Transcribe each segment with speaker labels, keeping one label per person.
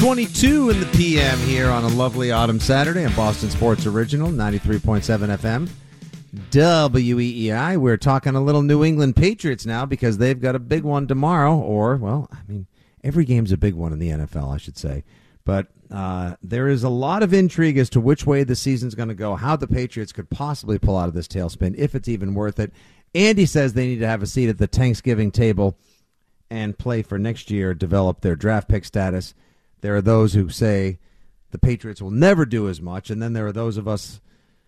Speaker 1: 122 in the PM here on a lovely autumn Saturday on Boston Sports Original 93.7 FM. WEEI. We're talking a little New England Patriots now because they've got a big one tomorrow, or, well, I mean, every game's a big one in the NFL, I should say. But uh, there is a lot of intrigue as to which way the season's going to go, how the Patriots could possibly pull out of this tailspin, if it's even worth it. Andy says they need to have a seat at the Thanksgiving table and play for next year, develop their draft pick status. There are those who say the Patriots will never do as much, and then there are those of us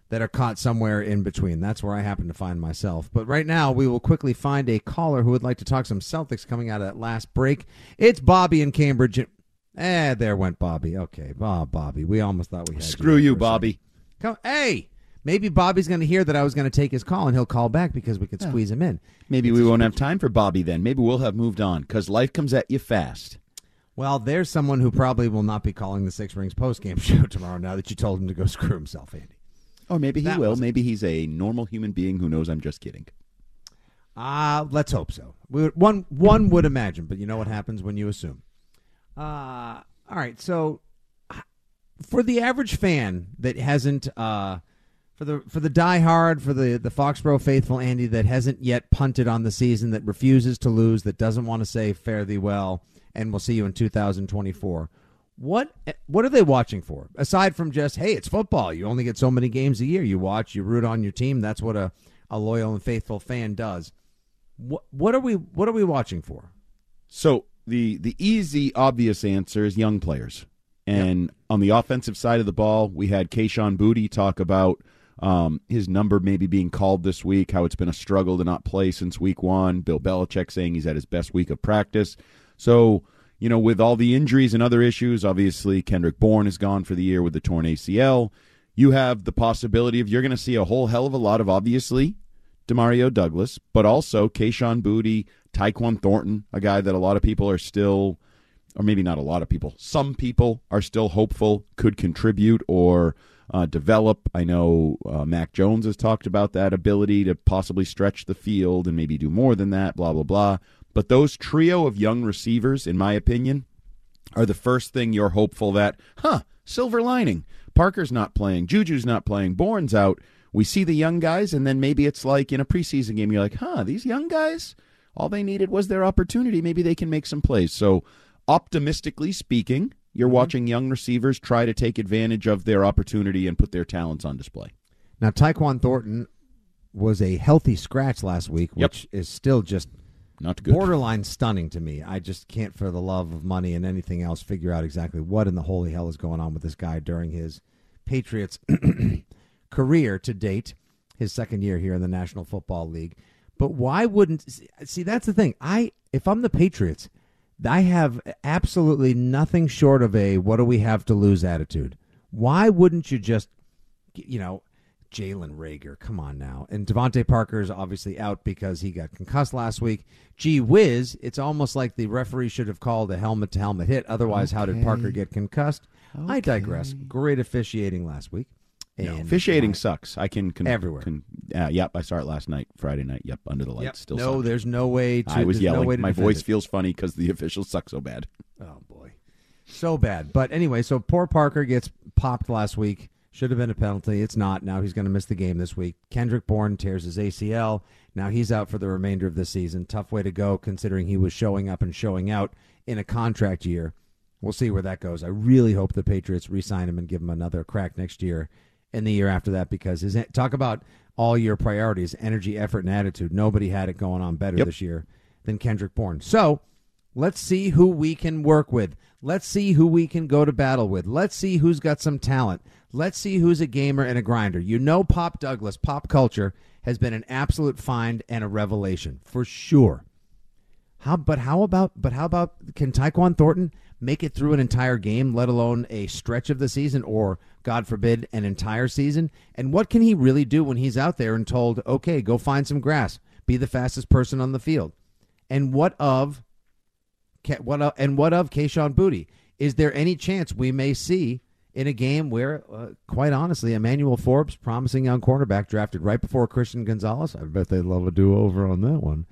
Speaker 1: that are caught somewhere in between. That's where I happen to find myself. But right now, we will quickly find a caller who would like to talk some Celtics coming out of that last break. It's Bobby in Cambridge. Eh, there went Bobby. Okay, Bob, Bobby. We almost thought we had
Speaker 2: Screw you, you Bobby.
Speaker 1: Come, hey, maybe Bobby's going to hear that I was going to take his call and he'll call back because we could squeeze him in.
Speaker 2: Maybe it's we won't have time for Bobby then. Maybe we'll have moved on because life comes at you fast.
Speaker 1: Well, there's someone who probably will not be calling the Six Rings post game show tomorrow. Now that you told him to go screw himself, Andy.
Speaker 2: Or maybe he that will. Maybe he's a normal human being who knows I'm just kidding.
Speaker 1: Uh, let's hope so. We, one one would imagine, but you know what happens when you assume. Uh, all right. So, for the average fan that hasn't, uh, for the for the diehard, for the the Foxborough faithful, Andy that hasn't yet punted on the season, that refuses to lose, that doesn't want to say fare thee well and we'll see you in 2024. What what are they watching for aside from just hey, it's football. You only get so many games a year. You watch, you root on your team. That's what a, a loyal and faithful fan does. What what are we what are we watching for?
Speaker 2: So the the easy obvious answer is young players. And yep. on the offensive side of the ball, we had Kayshon Boutte talk about um, his number maybe being called this week, how it's been a struggle to not play since week one. Bill Belichick saying he's at his best week of practice. So, you know, with all the injuries and other issues, obviously Kendrick Bourne is gone for the year with the torn ACL. You have the possibility of you're going to see a whole hell of a lot of obviously Demario Douglas, but also Kayshon Boutte, Tyquan Thornton, a guy that a lot of people are still, or maybe not a lot of people, some people are still hopeful could contribute or uh, develop. I know uh, Mac Jones has talked about that ability to possibly stretch the field and maybe do more than that, blah, blah, blah. But those trio of young receivers, in my opinion, are the first thing you're hopeful that, huh, silver lining. Parker's not playing, Juju's not playing, Bourne's out. We see the young guys, and then maybe it's like in a preseason game, you're like, huh, these young guys, all they needed was their opportunity. Maybe they can make some plays. So, optimistically speaking, you're mm-hmm. watching young receivers try to take advantage of their opportunity and put their talents on display.
Speaker 1: Now, Tyquan Thornton was a healthy scratch last week,
Speaker 2: Yep.
Speaker 1: which is still just
Speaker 2: Not good.
Speaker 1: borderline stunning to me. I just can't, for the love of money and anything else, figure out exactly what in the holy hell is going on with this guy during his Patriots career to date, his second year here in the National Football League. But why wouldn't see? That's the thing. I if I'm the Patriots, I have absolutely nothing short of a "what do we have to lose" attitude. Why wouldn't you just, you know? Jalen Reagor, come on now. And DeVante Parker is obviously out because he got concussed last week. Gee whiz, it's almost like the referee should have called a helmet to helmet hit. Otherwise, how did Parker get concussed? I digress. Great officiating last week.
Speaker 2: No, officiating sucks. I can, con-
Speaker 1: Everywhere.
Speaker 2: Con- uh, yep, I saw it last night, Friday night. Yep, under the lights.
Speaker 1: Yep.
Speaker 2: Still,
Speaker 1: no,
Speaker 2: sucks.
Speaker 1: there's no way to.
Speaker 2: I was yelling.
Speaker 1: No
Speaker 2: My voice
Speaker 1: it.
Speaker 2: feels funny because the officials suck so bad.
Speaker 1: Oh boy, so bad. But anyway, so poor Parker gets popped last week. Should have been a penalty. It's not. Now he's going to miss the game this week. Kendrick Bourne tears his ACL. Now he's out for the remainder of the season. Tough way to go, considering he was showing up and showing out in a contract year. We'll see where that goes. I really hope the Patriots re-sign him and give him another crack next year and the year after that because his talk about all your priorities, energy, effort, and attitude. Nobody had it going on better
Speaker 2: Yep.
Speaker 1: this year than Kendrick Bourne. So let's see who we can work with. Let's see who we can go to battle with. Let's see who's got some talent. Let's see who's a gamer and a grinder. You know, Pop Douglas, pop culture has been an absolute find and a revelation for sure. How, but how about, but how about can Tyquan Thornton make it through an entire game, let alone a stretch of the season, or God forbid, an entire season? And what can he really do when he's out there and told, okay, go find some grass, be the fastest person on the field? And what of, what of, and what of Kayshon Boutte? Is there any chance we may see in a game where, uh, quite honestly, Emmanuel Forbes, promising young cornerback, drafted right before Christian Gonzalez? I bet they'd love a do over on that one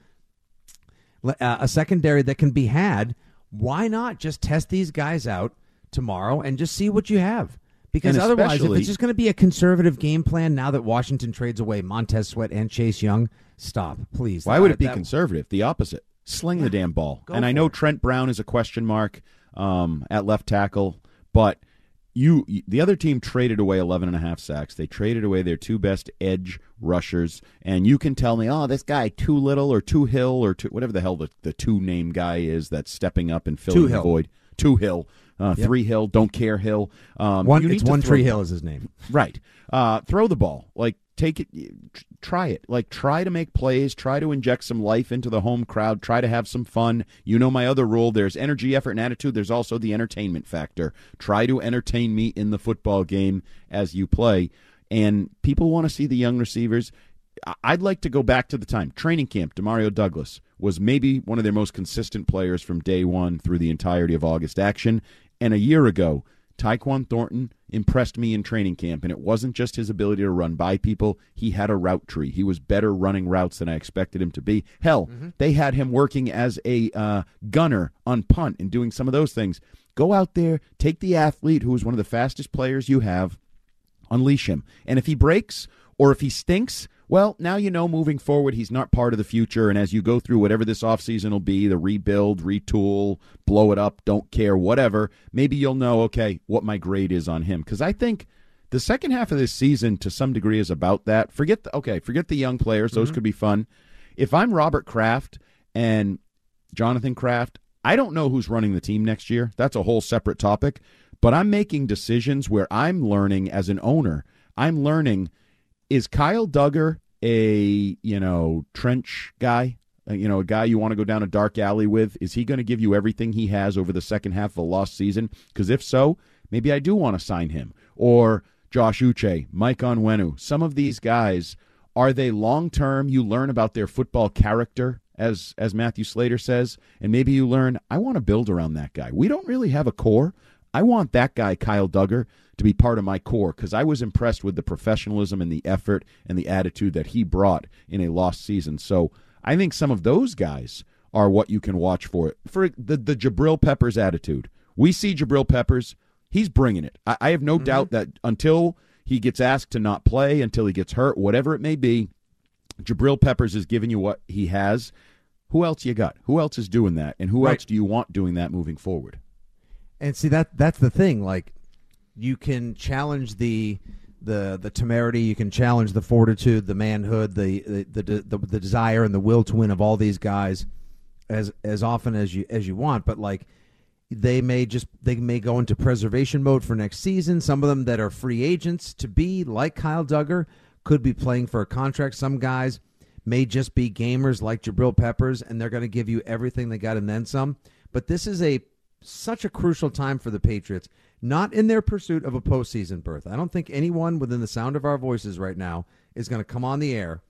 Speaker 1: uh, a secondary that can be had, why not just test these guys out tomorrow and just see what you have? Because otherwise, if it's just going to be a conservative game plan now that Washington trades away Montez Sweat and Chase Young, stop, please.
Speaker 2: Why would it be
Speaker 1: that-
Speaker 2: conservative? The opposite. Sling the damn ball.
Speaker 1: Go
Speaker 2: and I know
Speaker 1: it.
Speaker 2: Trent Brown is a question mark um, at left tackle, but you the other team traded away 11 and a half sacks. They traded away their two best edge rushers, and you can tell me, "Oh, this guy too little or too hill or too, whatever the hell the, the two name guy is that's stepping up and filling the void." too hill, uh,
Speaker 1: Yep.
Speaker 2: three hill, don't care hill. Um,
Speaker 1: One, it's One Tree Hill is his name.
Speaker 2: Right. Uh, throw the ball. Like take it. Try it. Like try to make plays. Try to inject some life into the home crowd. Try to have some fun. You know my other rule. There's energy, effort, and attitude. There's also the entertainment factor. Try to entertain me in the football game as you play. And people want to see the young receivers. I'd like to go back to the time training camp. Demario Douglas was maybe one of their most consistent players from day one through the entirety of August action. And a year ago, Tyquan Thornton impressed me in training camp, and it wasn't just his ability to run by people. He had a route tree. He was better running routes than I expected him to be. Hell, they had him working as a uh, gunner on punt and doing some of those things. Go out there, take the athlete who is one of the fastest players you have, unleash him. And if he breaks or if he stinks, well, now you know moving forward he's not part of the future. And as you go through whatever this offseason will be the rebuild, retool, blow it up, don't care, whatever maybe you'll know, okay, what my grade is on him. Because I think. The second half of this season, to some degree, is about that. Forget the okay, forget the young players; those mm-hmm. could be fun. If I'm Robert Kraft and Jonathan Kraft, I don't know who's running the team next year. That's a whole separate topic. But I'm making decisions where I'm learning as an owner. I'm learning is Kyle Dugger a, you know, trench guy? Uh, You know, a guy you want to go down a dark alley with? Is he going to give you everything he has over the second half of a lost season? Because if so, maybe I do want to sign him. Or Josh Uche, Mike Onwenu, some of these guys, are they long term? You learn about their football character, as as Matthew Slater says, and maybe you learn, I want to build around that guy. We don't really have a core. I want that guy, Kyle Dugger, to be part of my core because I was impressed with the professionalism and the effort and the attitude that he brought in a lost season. So I think some of those guys are what you can watch for. For the, the Jabril Peppers attitude. We see Jabril Peppers, he's bringing it. I, I have no doubt mm-hmm. that until he gets asked to not play, until he gets hurt, whatever it may be, Jabril Peppers is giving you what he has. Who else you got? Who else is doing that? And who
Speaker 1: Right.
Speaker 2: else do you want doing that moving forward?
Speaker 1: And see that that's the thing. Like you can challenge the the the temerity, you can challenge the fortitude, the manhood, the the the, the, the desire and the will to win of all these guys as as often as you as you want, but like they may just they may go into preservation mode for next season. Some of them that are free agents to be like Kyle Dugger could be playing for a contract. Some guys may just be gamers like Jabril Peppers, and they're going to give you everything they got and then some. But this is a such a crucial time for the Patriots, not in their pursuit of a postseason berth. I don't think anyone within the sound of our voices right now is going to come on the air.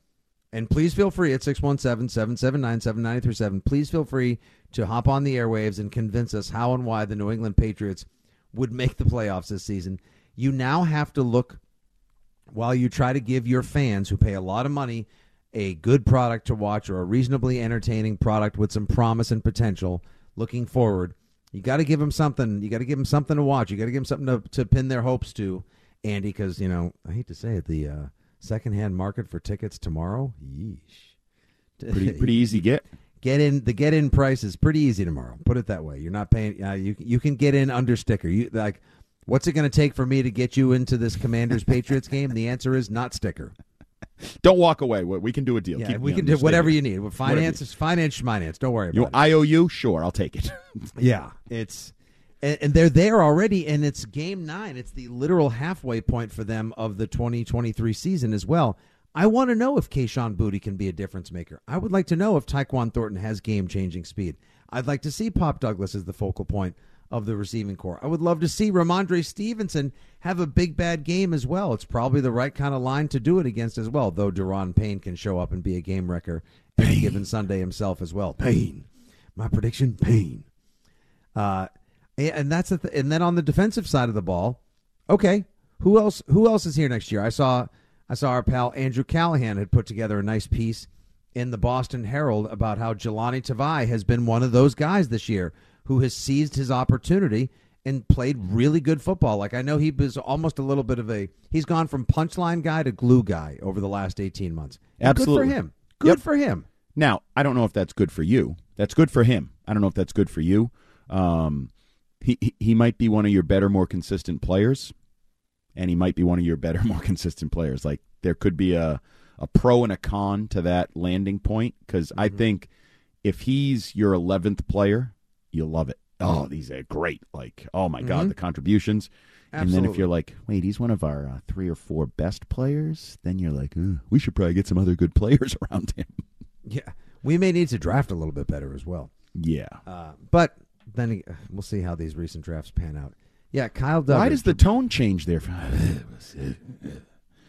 Speaker 1: And please feel free at 617 779 7937. Please feel free to hop on the airwaves and convince us how and why the New England Patriots would make the playoffs this season. You now have to look while you try to give your fans who pay a lot of money a good product to watch or a reasonably entertaining product with some promise and potential looking forward. You got to give them something. You got to give them something to watch. You got to give them something to, to pin their hopes to, Andy, because, you know, I hate to say it, the uh, secondhand market for tickets tomorrow, yeesh.
Speaker 2: Pretty, pretty easy get.
Speaker 1: Get in the get in price is pretty easy tomorrow. Put it that way. You're not paying. Uh, you you can get in under sticker. You like, what's it going to take for me to get you into this Commanders Patriots game? The answer is not sticker.
Speaker 2: Don't walk away. We can do a deal.
Speaker 1: Yeah,
Speaker 2: Keep
Speaker 1: we can do whatever you need. Finance, finance, finance. Don't worry
Speaker 2: You
Speaker 1: about
Speaker 2: know, IOU, sure, I'll take it.
Speaker 1: it. Yeah, it's and, and they're there already, and it's game nine. It's the literal halfway point for them of the 2023 season as well. I want to know if Kayshon Boutte can be a difference maker. I would like to know if Tyquan Thornton has game changing speed. I'd like to see Pop Douglas as the focal point of the receiving corps. I would love to see Rhamondre Stevenson have a big bad game as well. It's probably the right kind of line to do it against as well, though Daron Payne can show up and be a game wrecker any given Sunday himself as well. Payne. My prediction, Payne. Uh, and that's the th- and then on the defensive side of the ball, okay, who else? Who else is here next year? I saw I saw our pal Andrew Callahan had put together a nice piece in the Boston Herald about how Jahlani Tavai has been one of those guys this year who has seized his opportunity and played really good football. Like I know he was almost a little bit of a he's gone from punchline guy to glue guy over the last 18 months. And
Speaker 2: Absolutely.
Speaker 1: Good for him. Good
Speaker 2: Yep.
Speaker 1: for him.
Speaker 2: Now, I don't know if that's good for you. That's good for him. I don't know if that's good for you. Um, he he- he might be one of your better, more consistent players, and he might be one of your better, more consistent players. Like there could be a a pro and a con to that landing point because I think if he's your eleventh player, you'll love it. Oh, these are great! Like, oh my god, the contributions. And then if you're like, wait, he's one of our uh, three or four best players, then you're like, we should probably get some other good players around him.
Speaker 1: Yeah. We may need to draft a little bit better as well.
Speaker 2: Yeah.
Speaker 1: Uh, but then uh, we'll see how these recent drafts pan out. Yeah, Kyle Dugger.
Speaker 2: Why does the tone change there?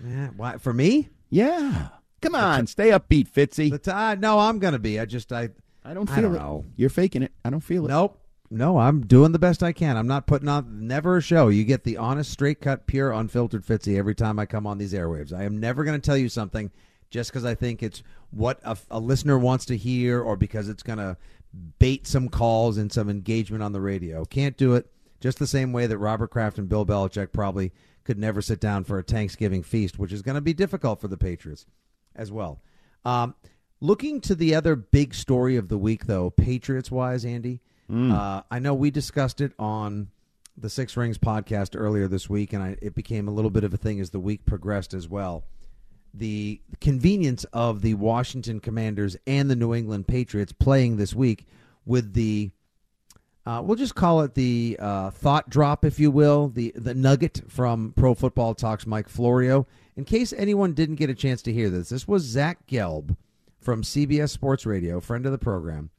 Speaker 1: Yeah, why for me?
Speaker 2: yeah. Come on, stay upbeat, Fitzy.
Speaker 1: The t- no, I'm gonna be. I just I
Speaker 2: I don't
Speaker 1: I
Speaker 2: feel
Speaker 1: don't
Speaker 2: it.
Speaker 1: know.
Speaker 2: You're faking it. I don't feel it.
Speaker 1: nope. No, I'm doing the best I can. I'm not putting on never a show. You get the honest, straight cut, pure, unfiltered Fitzy every time I come on these airwaves. I am never going to tell you something just because I think it's what a, a listener wants to hear or because it's going to bait some calls and some engagement on the radio. Can't do it. Just the same way that Robert Kraft and Bill Belichick probably could never sit down for a Thanksgiving feast, which is going to be difficult for the Patriots as well. Um, looking to the other big story of the week, though, Patriots wise, Andy, uh, I know we discussed it on the Six Rings podcast earlier this week, and I, it became a little bit of a thing as the week progressed as well. The convenience of the Washington Commanders and the New England Patriots playing this week with the uh, we'll just call it the uh, thought drop, if you will, the the nugget from Pro Football Talks Mike Florio. In case anyone didn't get a chance to hear this, this was Zach Gelb from CBS Sports Radio, friend of the program,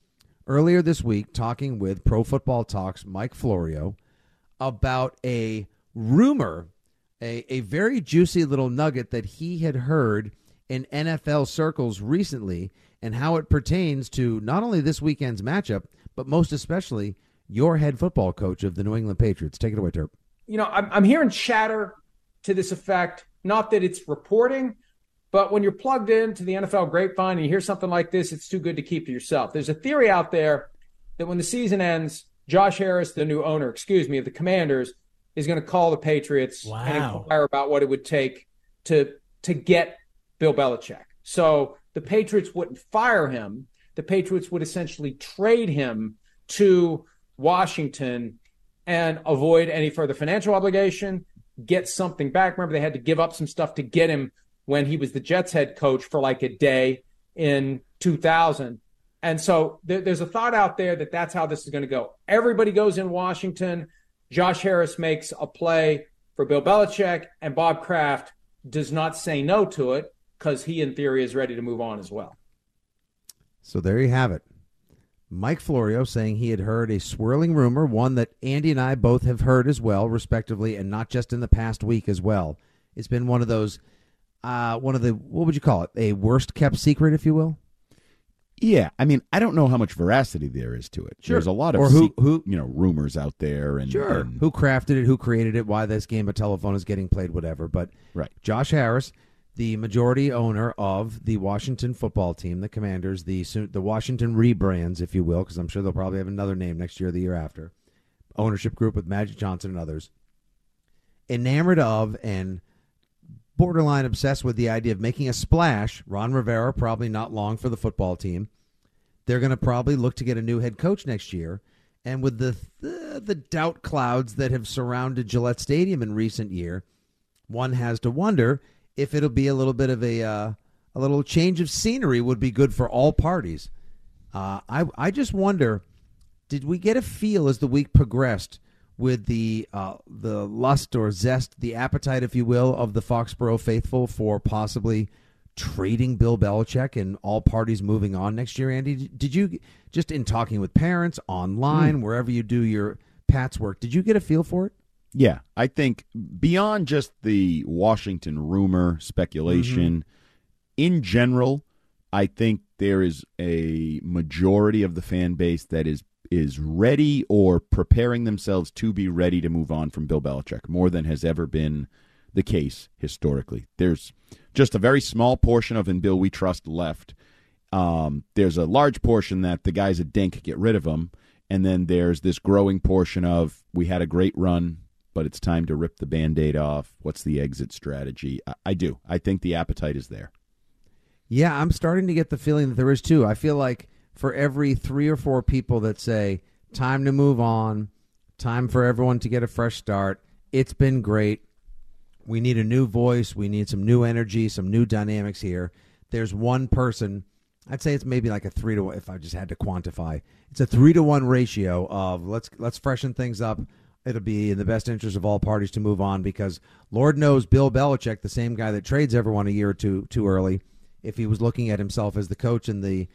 Speaker 1: earlier this week talking with Pro Football Talks Mike Florio about a rumor, a, a very juicy little nugget that he had heard in NFL circles recently and how it pertains to not only this weekend's matchup, but most especially your head football coach of the New England Patriots. Take it away, Terp.
Speaker 3: you know, I'm, I'm hearing chatter to this effect. Not that it's reporting, but when you're plugged into the NFL grapevine and you hear something like this, it's too good to keep to yourself. There's a theory out there that when the season ends, Josh Harris, the new owner, excuse me, of the Commanders, is going to call the Patriots and inquire about what it would take to to get Bill Belichick. So the Patriots wouldn't fire him. The Patriots would essentially trade him to Washington and avoid any further financial obligation get something back. Remember, they had to give up some stuff to get him when he was the Jets head coach for like a day in 2000. And so there, there's a thought out there that that's how this is going to go. Everybody goes in Washington. Josh Harris makes a play for Bill Belichick, and Bob Kraft does not say no to it because he, in theory, is ready to move on as well.
Speaker 1: So there you have it. Mike Florio saying he had heard a swirling rumor, one that Andy and I both have heard as well, respectively, and not just in the past week as well. It's been one of those, uh, one of the, what would you call it? A worst kept secret, if you will?
Speaker 2: Yeah, I mean, I don't know how much veracity there is to it.
Speaker 1: Sure.
Speaker 2: There's a lot of
Speaker 1: Or who- who-
Speaker 2: you know rumors out there, and, and
Speaker 1: Who crafted it? Who created it? Why this game of telephone is getting played? Whatever. But
Speaker 2: Right.
Speaker 1: Josh Harris, the majority owner of the Washington football team, the Commanders, the the Washington rebrands, if you will, because I'm sure they'll probably have another name next year, or the year after. Ownership group with Magic Johnson and others, enamored of and borderline obsessed with the idea of making a splash. Ron Rivera probably not long for the football team. They're going to probably look to get a new head coach next year. And with the, the the doubt clouds that have surrounded Gillette Stadium in recent year, one has to wonder if it'll be a little bit of a uh, a little change of scenery would be good for all parties. Uh, I I just wonder, did we get a feel as the week progressed with the uh, the lust or zest, the appetite, if you will, of the Foxborough faithful for possibly trading Bill Belichick and all parties moving on next year? Andy, did you just in talking with parents online, wherever you do your Pat's work, did you get a feel for it?
Speaker 2: Yeah, I think beyond just the Washington rumor speculation, in general, I think there is a majority of the fan base that is is ready or preparing themselves to be ready to move on from Bill Belichick more than has ever been the case historically. There's just a very small portion of in Bill we trust left. Um, there's a large portion that the guy's a dink, get rid of him. And then there's this growing portion of we had a great run, but it's time to rip the band aid off. What's the exit strategy? I, I do. I think the appetite is there.
Speaker 1: Yeah, I'm starting to get the feeling that there is too. I feel like for every three or four people that say, time to move on, time for everyone to get a fresh start, it's been great. We need a new voice. We need some new energy, some new dynamics here. There's one person, I'd say it's maybe like a three to one, if I just had to quantify. It's a three to one ratio of let's let's freshen things up. It'll be in the best interest of all parties to move on because Lord knows Bill Belichick, the same guy that trades everyone a year or two too early, if he was looking at himself as the coach and the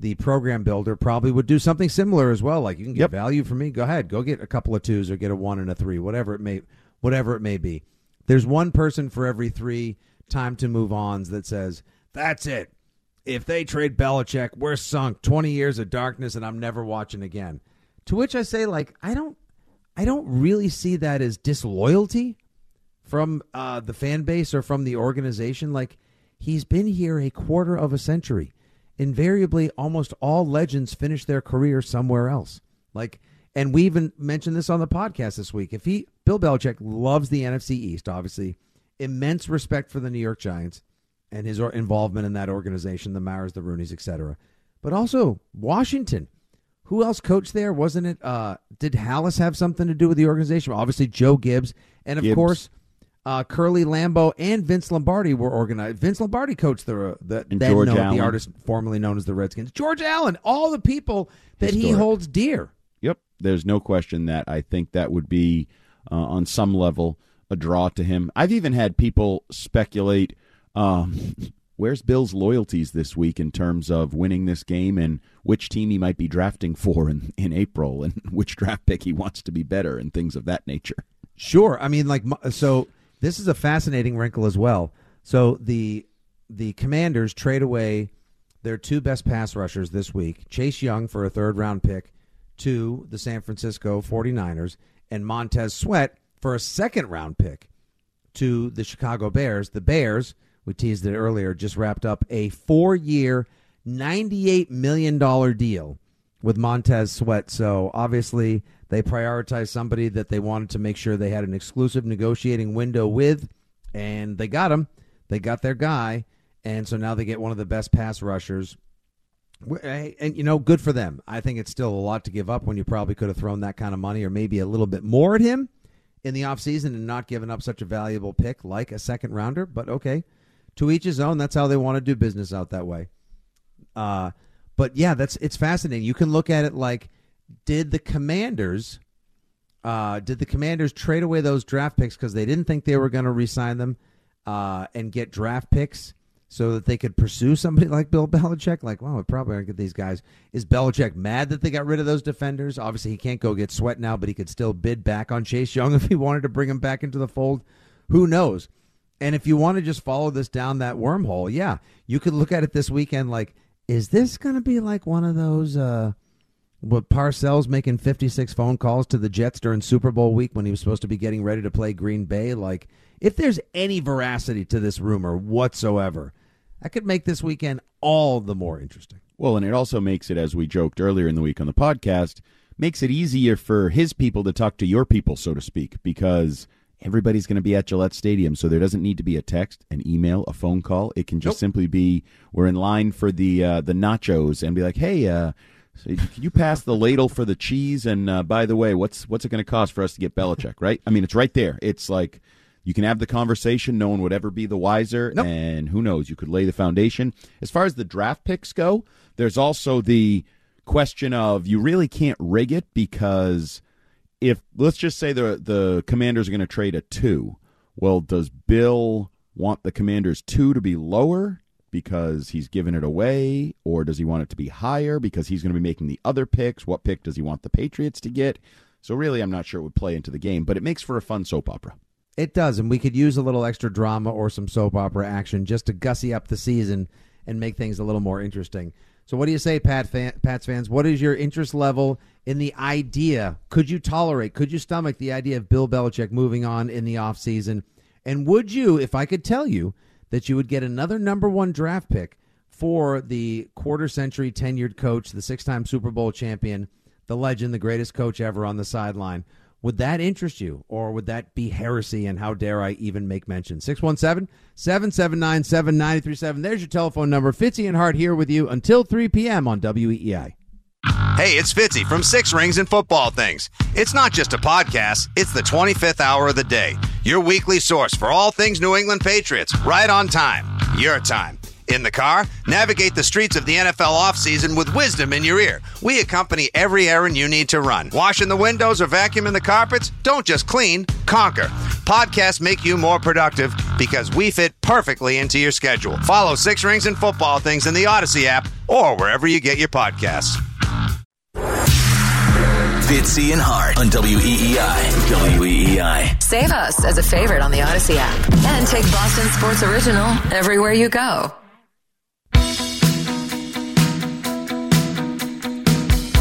Speaker 1: the program builder, probably would do something similar as well. Like you can get
Speaker 2: Yep.
Speaker 1: value from me, go ahead, go get a couple of twos or get a one and a three, whatever it may whatever it may be. There's one person for every three time to move ons that says, That's it. If they trade Belichick, we're sunk. Twenty years of darkness and I'm never watching again. To which I say, like, I don't I don't really see that as disloyalty from uh, the fan base or from the organization. Like he's been here a quarter of a century. Invariably, almost all legends finish their career somewhere else. Like, and we even mentioned this on the podcast this week. If he, Bill Belichick, loves the NFC East, obviously, immense respect for the New York Giants and his involvement in that organization, the Maras, the Rooneys, etc. But also Washington. Who else coached there? Wasn't it? Uh, did Hallis have something to do with the organization? Obviously, Joe Gibbs, and of
Speaker 2: Gibbs.
Speaker 1: course, uh, Curly Lambeau and Vince Lombardi were organized. Vince Lombardi coached the the
Speaker 2: And
Speaker 1: then
Speaker 2: George
Speaker 1: known,
Speaker 2: Allen.
Speaker 1: the artist formerly known as the Redskins. George Allen, all the people that he holds dear.
Speaker 2: Yep. There's no question that I think that would be, uh, on some level, a draw to him. I've even had people speculate um, where's Bill's loyalties this week in terms of winning this game and which team he might be drafting for in, in April and which draft pick he wants to be better and things of that nature.
Speaker 1: Sure. I mean, like, so this is a fascinating wrinkle as well. So the the Commanders trade away their two best pass rushers this week Chase Young for a third round pick to the San Francisco 49ers, and Montez Sweat for a second round pick to the Chicago Bears. The Bears, we teased it earlier, just wrapped up a four year, $98 million deal with Montez Sweat. So obviously, they prioritized somebody that they wanted to make sure they had an exclusive negotiating window with, and they got him. They got their guy, and so now they get one of the best pass rushers. And, you know, good for them. I think it's still a lot to give up when you probably could have thrown that kind of money or maybe a little bit more at him in the offseason and not giving up such a valuable pick like a second rounder. But okay, to each his own. That's how they want to do business out that way. Uh, but yeah, that's it's fascinating. You can look at it like, did the Commanders, uh, did the Commanders trade away those draft picks because they didn't think they were going to re-sign them uh, and get draft picks so that they could pursue somebody like Bill Belichick? Like, well, we probably aren't get these guys. Is Belichick mad that they got rid of those defenders? Obviously, he can't go get sweat now, but he could still bid back on Chase Young if he wanted to bring him back into the fold. Who knows? And if you want to just follow this down that wormhole, yeah, you could look at it this weekend like, is this going to be like one of those, uh, what Parcells making 56 phone calls to the Jets during Super Bowl week when he was supposed to be getting ready to play Green Bay? Like, if there's any veracity to this rumor whatsoever, that could make this weekend all the more interesting.
Speaker 2: Well, and it also makes it, as we joked earlier in the week on the podcast, makes it easier for his people to talk to your people, so to speak, because everybody's going to be at Gillette Stadium, so there doesn't need to be a text, an email, a phone call. It can just nope. simply be we're in line for the uh, the nachos and be like, hey, uh, so can you pass the ladle for the cheese? And uh, by the way, what's what's it going to cost for us to get Belichick? Right? I mean, it's right there. It's like you can have the conversation. No one would ever be the wiser. Nope. And who knows? You could lay the foundation. As far as the draft picks go, there's also the question of you really can't rig it because if let's just say the the commanders are going to trade a two, well, does Bill want the commanders two to be lower because he's given it away, or does he want it to be higher because he's going to be making the other picks? What pick does he want the Patriots to get? So really, I'm not sure it would play into the game, but it makes for a fun soap opera.
Speaker 1: It does, and we could use a little extra drama or some soap opera action just to gussy up the season and make things a little more interesting. So, what do you say, Pat fan, Pats fans? What is your interest level in the idea? Could you tolerate, could you stomach the idea of Bill Belichick moving on in the offseason? And would you, if I could tell you that you would get another number one draft pick for the quarter century tenured coach, the six time Super Bowl champion, the legend, the greatest coach ever on the sideline? Would that interest you, or would that be heresy? And how dare I even make mention? 617 779 7937. There's your telephone number. Fitzy and Hart here with you until 3 p.m. on WEEI.
Speaker 4: Hey, it's Fitzy from Six Rings and Football Things. It's not just a podcast, it's the 25th hour of the day. Your weekly source for all things New England Patriots, right on time. Your time. In the car, navigate the streets of the NFL offseason with wisdom in your ear. We accompany every errand you need to run. Washing the windows or vacuuming the carpets? Don't just clean, conquer. Podcasts make you more productive because we fit perfectly into your schedule. Follow Six Rings and Football Things in the Odyssey app or wherever you get your podcasts.
Speaker 5: Fitzy and Hart on WEEI. WEEI.
Speaker 6: Save us as a favorite on the Odyssey app and take Boston Sports Original everywhere you go.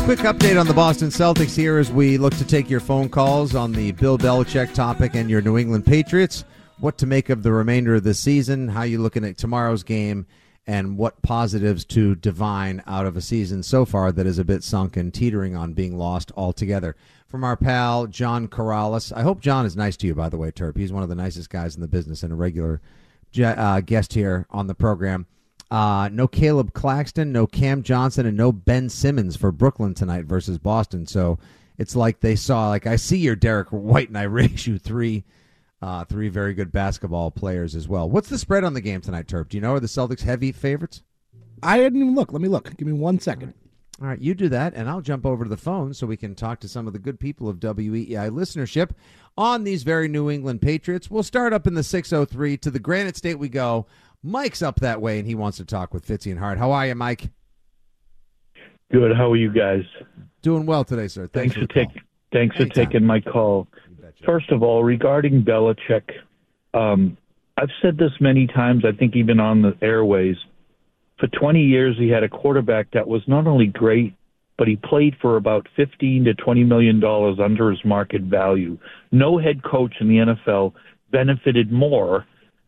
Speaker 1: Quick update on the Boston Celtics here as we look to take your phone calls on the Bill Belichick topic and your New England Patriots. What to make of the remainder of the season, how you looking at tomorrow's game, and what positives to divine out of a season so far that is a bit sunk and teetering on being lost altogether. From our pal John Karalis. I hope John is nice to you, by the way, Terp. He's one of the nicest guys in the business and a regular uh, guest here on the program. Uh, no Caleb Claxton, no Cam Johnson, and no Ben Simmons for Brooklyn tonight versus Boston. So it's like they saw, like I see your Derrick White, and I raise you three, uh, three very good basketball players as well. What's the spread on the game tonight, Terp? Do you know? Are the Celtics heavy favorites?
Speaker 7: I didn't even look. Let me look. Give me one second.
Speaker 1: All right, you do that, and I'll jump over to the phone so we can talk to some of the good people of WEEI listenership on these very New England Patriots. We'll start up in the 603 to the Granite State we go Mike's up that way, and he wants to talk with Fitzy and Hart. How are you, Mike?
Speaker 8: Good. How are you guys?
Speaker 1: Doing well today, sir.
Speaker 8: Thanks,
Speaker 1: thanks for
Speaker 8: taking thanks Anytime. for taking my call. First of all, regarding Belichick, um, I've said this many times. I think even on the airways. For 20 years, he had a quarterback that was not only great, but he played for about 15 to 20 million dollars under his market value. No head coach in the NFL benefited more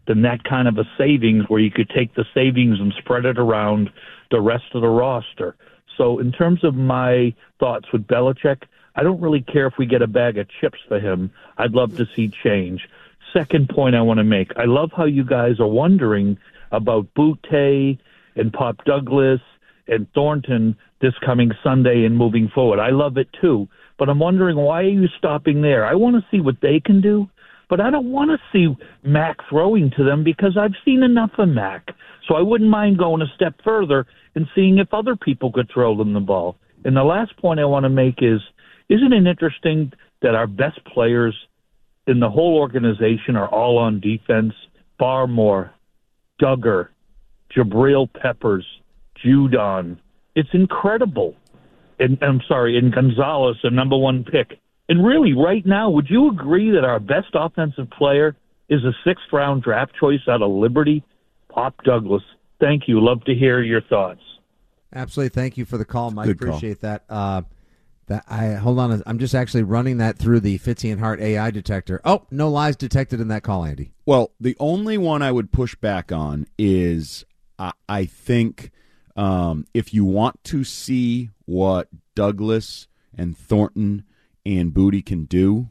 Speaker 8: than that kind of a savings where you could take the savings and spread it around the rest of the roster. So, in terms of my thoughts with Belichick, I don't really care if we get a bag of chips for him. I'd love to see change. Second point I want to make I love how you guys are wondering about Boutte and Pop Douglas and Thornton this coming Sunday and moving forward. I love it too, but I'm wondering why are you stopping there? I want to see what they can do, but I don't want to see Mac throwing to them because I've seen enough of Mac. So I wouldn't mind going a step further and seeing if other people could throw them the ball. And the last point I want to make is isn't it interesting that our best players in the whole organization are all on defense? Barmore, Dugger, Jabril Peppers, Judon. It's incredible. And I'm sorry, and Gonzalez, the number one pick. And really, right now, would you agree that our best offensive player is a sixth round draft choice out of Liberty, Pop Douglas? Thank you. Love to hear your thoughts.
Speaker 1: Absolutely. Thank you for the call, Mike.
Speaker 2: Good call.
Speaker 1: Appreciate that. Uh, that I hold on. I'm just actually running that through the Fitzy and Hart AI detector. Oh, no lies detected in that call, Andy.
Speaker 2: Well, the only one I would push back on is I, I think um, if you want to see what Douglas and Thornton and Boutte can do,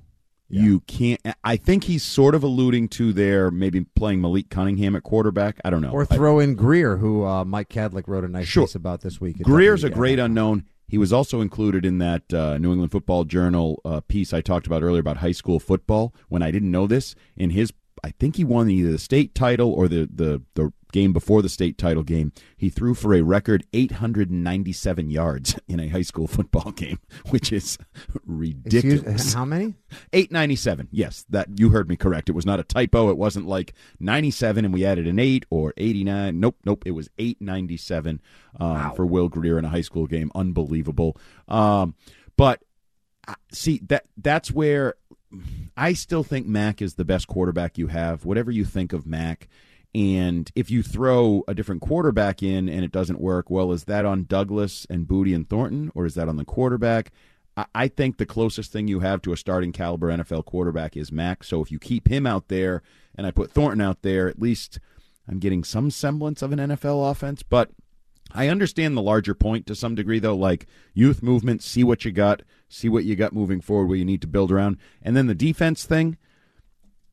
Speaker 2: you can't. I think he's sort of alluding to their maybe playing Malik Cunningham at quarterback. I don't know.
Speaker 1: Or throw in Grier, who uh, Mike Kadlick wrote a nice
Speaker 2: Sure.
Speaker 1: piece about this week.
Speaker 2: Grier's a great unknown. He was also included in that uh, New England Football Journal uh, piece I talked about earlier about high school football. When I didn't know this, in his, I think he won either the state title or the the the game before the state title game. He threw for a record 897 yards in a high school football game, which is ridiculous.
Speaker 1: Excuse- how many?
Speaker 2: 897. Yes, that you heard me correct. It was not a typo. It wasn't like 97 and we added an 8 or 89. Nope, nope. It was 897 um, for Will Grier in a high school game. Unbelievable. Um, but uh, see that that's where I still think Mac is the best quarterback you have. Whatever you think of Mac, and if you throw a different quarterback in and it doesn't work, well, is that on Douglas and Boutte and Thornton, or is that on the quarterback? I- think the closest thing you have to a starting caliber NFL quarterback is Mac. So if you keep him out there and I put Thornton out there, at least I'm getting some semblance of an NFL offense. But I understand the larger point to some degree, though. Like youth movement, see what you got, see what you got moving forward, where you need to build around. And then the defense thing,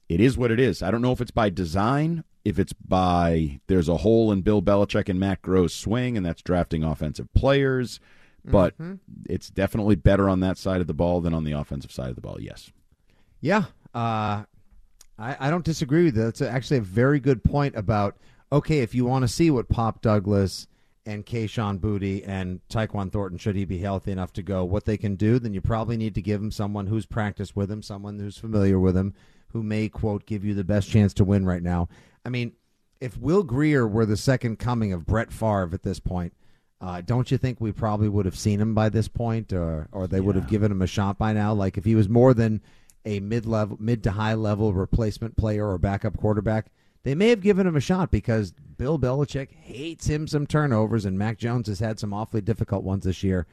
Speaker 2: it is what it is. I don't know if it's by design, if it's by there's a hole in Bill Belichick and Matt Groh's swing, and that's drafting offensive players. But
Speaker 1: Mhm.
Speaker 2: it's definitely better on that side of the ball than on the offensive side of the ball. Yes.
Speaker 1: Yeah, uh, I, I don't disagree with that. That's actually a very good point about okay, if you want to see what Pop Douglas and Kayshon Boutte and Tyquan Thornton, should he be healthy enough to go, what they can do, then you probably need to give him someone who's practiced with him, someone who's familiar with him, who may quote give you the best chance to win right now. I mean, if Will Grier were the second coming of Brett Favre at this point, uh, don't you think we probably would have seen him by this point, or or they would have given him a shot by now? Like if he was more than a mid level, mid to high level replacement player or backup quarterback, they may have given him a shot because Bill Belichick hates him some turnovers, and Mac Jones has had some awfully difficult ones this year.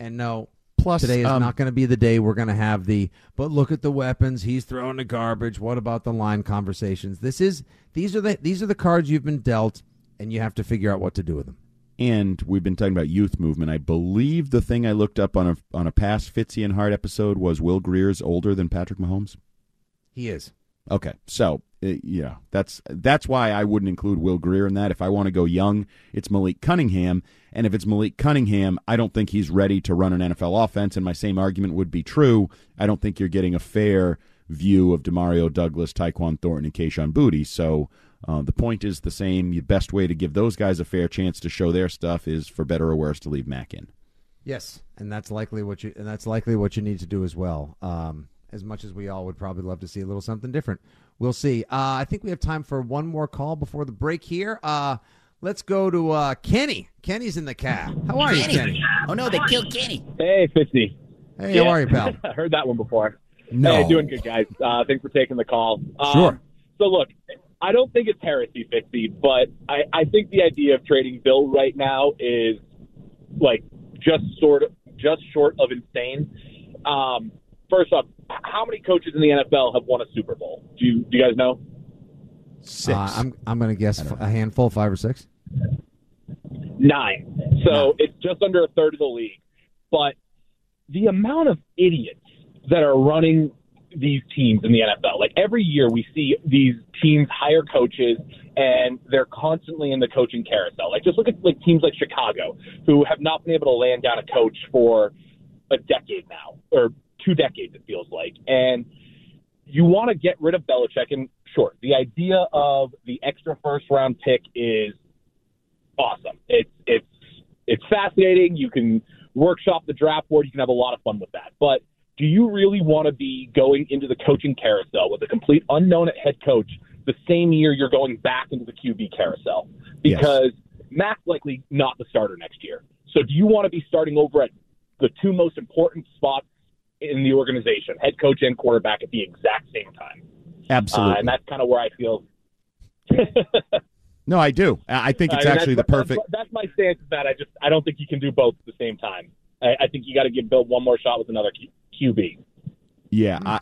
Speaker 1: And no,
Speaker 2: Plus,
Speaker 1: today is
Speaker 2: um,
Speaker 1: not going to be the day we're going to have the. But look at the weapons he's throwing the garbage. What about the line conversations? This is these are the these are the cards you've been dealt, and you have to figure out what to do with them.
Speaker 2: And we've been talking about youth movement. I believe the thing I looked up on a on a past Fitzy and Hart episode was Will Grier's older than Patrick Mahomes.
Speaker 1: He is.
Speaker 2: Okay, so uh, yeah, that's that's why I wouldn't include Will Grier in that. If I want to go young, it's Malik Cunningham, and if it's Malik Cunningham, I don't think he's ready to run an NFL offense. And my same argument would be true. I don't think you're getting a fair view of Demario Douglas, Tyquan Thornton, and Kayshon Boutte. So uh, the point is the same. The best way to give those guys a fair chance to show their stuff is, for better or worse, to leave Mac in.
Speaker 1: Yes, and that's likely what you and that's likely what you need to do as well. Um, as much as we all would probably love to see a little something different, we'll see. Uh, I think we have time for one more call before the break here. Uh, let's go to uh, Kenny. Kenny's in the cab. How are you, Kenny?
Speaker 9: Oh no, they killed Kenny.
Speaker 10: Hey, Fitzy.
Speaker 1: Hey, how are you, pal?
Speaker 10: I heard that one before.
Speaker 1: No.
Speaker 10: Hey, doing good, guys. Uh, thanks for taking the call. Um,
Speaker 1: Sure.
Speaker 10: So, look, I don't think it's heresy, Fitzy, but I, I think the idea of trading Bill right now is like just sort of just short of insane. Um, first off, how many coaches in the NFL have won a Super Bowl? Do you do you guys know?
Speaker 1: Uh, I'm I'm going to guess a handful, five or six.
Speaker 10: Nine. So it's just under a third of the league. But the amount of idiots that are running these teams in the NFL. Like every year we see these teams hire coaches and they're constantly in the coaching carousel. Like just look at like teams like Chicago who have not been able to land down a coach for a decade now or two decades it feels like. And you want to get rid of Belichick and sure, the idea of the extra first round pick is awesome. It's it's it's fascinating. You can workshop the draft board. You can have a lot of fun with that. But do you really want to be going into the coaching carousel with a complete unknown at head coach the same year you're going back into the QB carousel? Because yes. Mac's likely not the starter next year. So do you want to be starting over at the two most important spots in the organization, head coach and quarterback, at the exact same time?
Speaker 2: Absolutely.
Speaker 10: Uh, and that's kind of where I feel.
Speaker 2: no, I do. I think it's I mean, actually the perfect.
Speaker 10: That's, that's my stance. Is that I just I don't think you can do both at the same time. I, I think you got to give Bill one more shot with another QB.
Speaker 2: Yeah, I,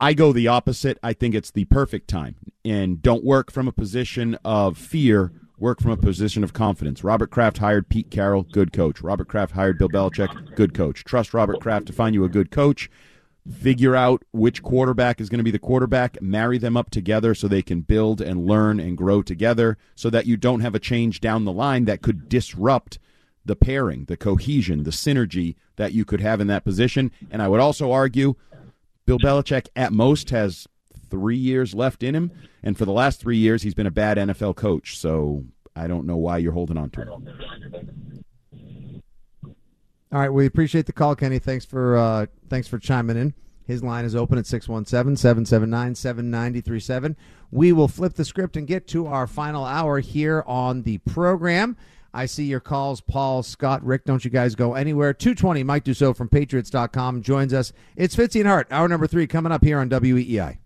Speaker 2: I go the opposite. I think it's the perfect time. And don't work from a position of fear, work from a position of confidence. Robert Kraft hired Pete Carroll, good coach. Robert Kraft hired Bill Belichick, good coach. Trust Robert Kraft to find you a good coach. Figure out which quarterback is going to be the quarterback, marry them up together so they can build and learn and grow together so that you don't have a change down the line that could disrupt the pairing, the cohesion, the synergy that you could have in that position. And I would also argue Bill Belichick at most has three years left in him, and for the last three years he's been a bad NFL coach. So I don't know why you're holding on to him.
Speaker 1: All right, we appreciate the call, Kenny. Thanks for uh, thanks for chiming in. His line is open at 617-779-7937. We will flip the script and get to our final hour here on the program. I see your calls, Paul, Scott, Rick. Don't you guys go anywhere. 220, Mike Dussault from Patriots.com joins us. It's Fitzy and Hart, hour number three, coming up here on WEEI.